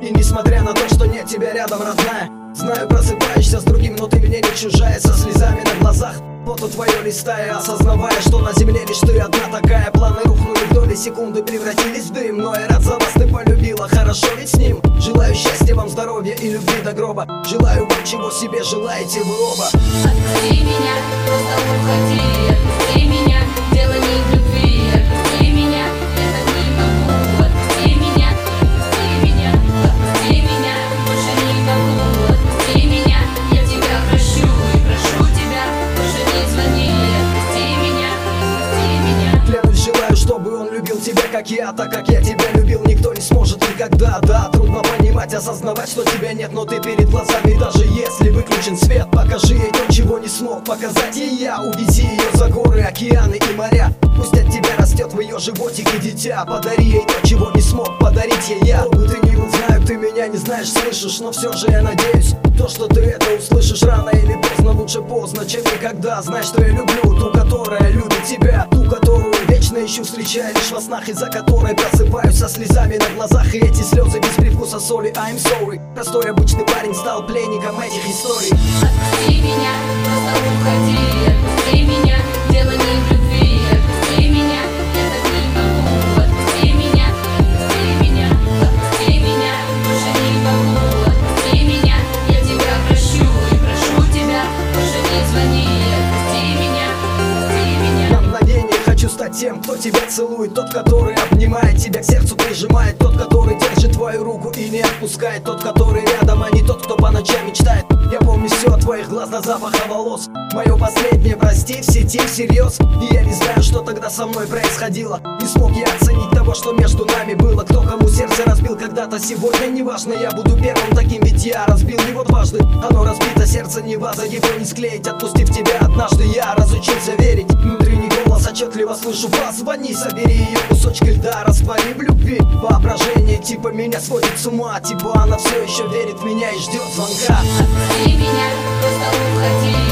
И несмотря на то, что нет тебя рядом, родная Знаю, просыпаешься с другим, но ты мне не чужая Со слезами на глазах, фото твое листая Осознавая, что на земле лишь ты одна такая Планы рухнули в доли секунды, превратились в дым. Но я рад за вас, ты полюбила, хорошо ведь с ним. Желаю счастья вам, здоровья и любви до гроба. Желаю вам, чего себе желаете вы оба. Отпусти меня, просто уходи как я Так как я тебя любил, никто не сможет никогда. Да, трудно понимать, осознавать, что тебя нет Но ты перед глазами, даже если выключен свет Покажи ей то, чего не смог показать. И я Увези ее за горы, океаны и моря. Пусть от тебя растет в ее животике дитя. Подари ей то, чего не смог подарить ей я. Кто бы ты ни был, ты меня не знаешь, слышишь Но все же я надеюсь, то, что ты это услышишь Рано или поздно, лучше поздно, чем никогда. Знай, что я люблю ту, которая любит вечно ищу, встречаю лишь во снах Из-за которой просыпаюсь со слезами на глазах. И эти слезы без привкуса соли. I'm sorry. Простой обычный парень стал пленником этих историй. Отпусти меня, хочу стать тем, кто тебя целует. Тот, который обнимает тебя, к сердцу прижимает. Тот, который держит твою руку и не отпускает. Тот, который рядом, а не тот, кто по ночам мечтает. Я помню все от твоих глаз до запаха волос. Мое последнее, прости, в сети всерьез И я не знаю, что тогда со мной происходило. Не смог я оценить того, что между нами было. Кто кому сердце разбил когда-то сегодня Неважно, я буду первым таким, ведь я разбил его дважды. Оно разбито, сердце не ваза, его не склеить. Отпустив тебя однажды, я разучился верить слышу Позвони, собери ее кусочки льда Раствори в любви Воображение типа меня сводит с ума Типа она все еще верит в меня и ждет звонка. Отпусти меня, просто уходи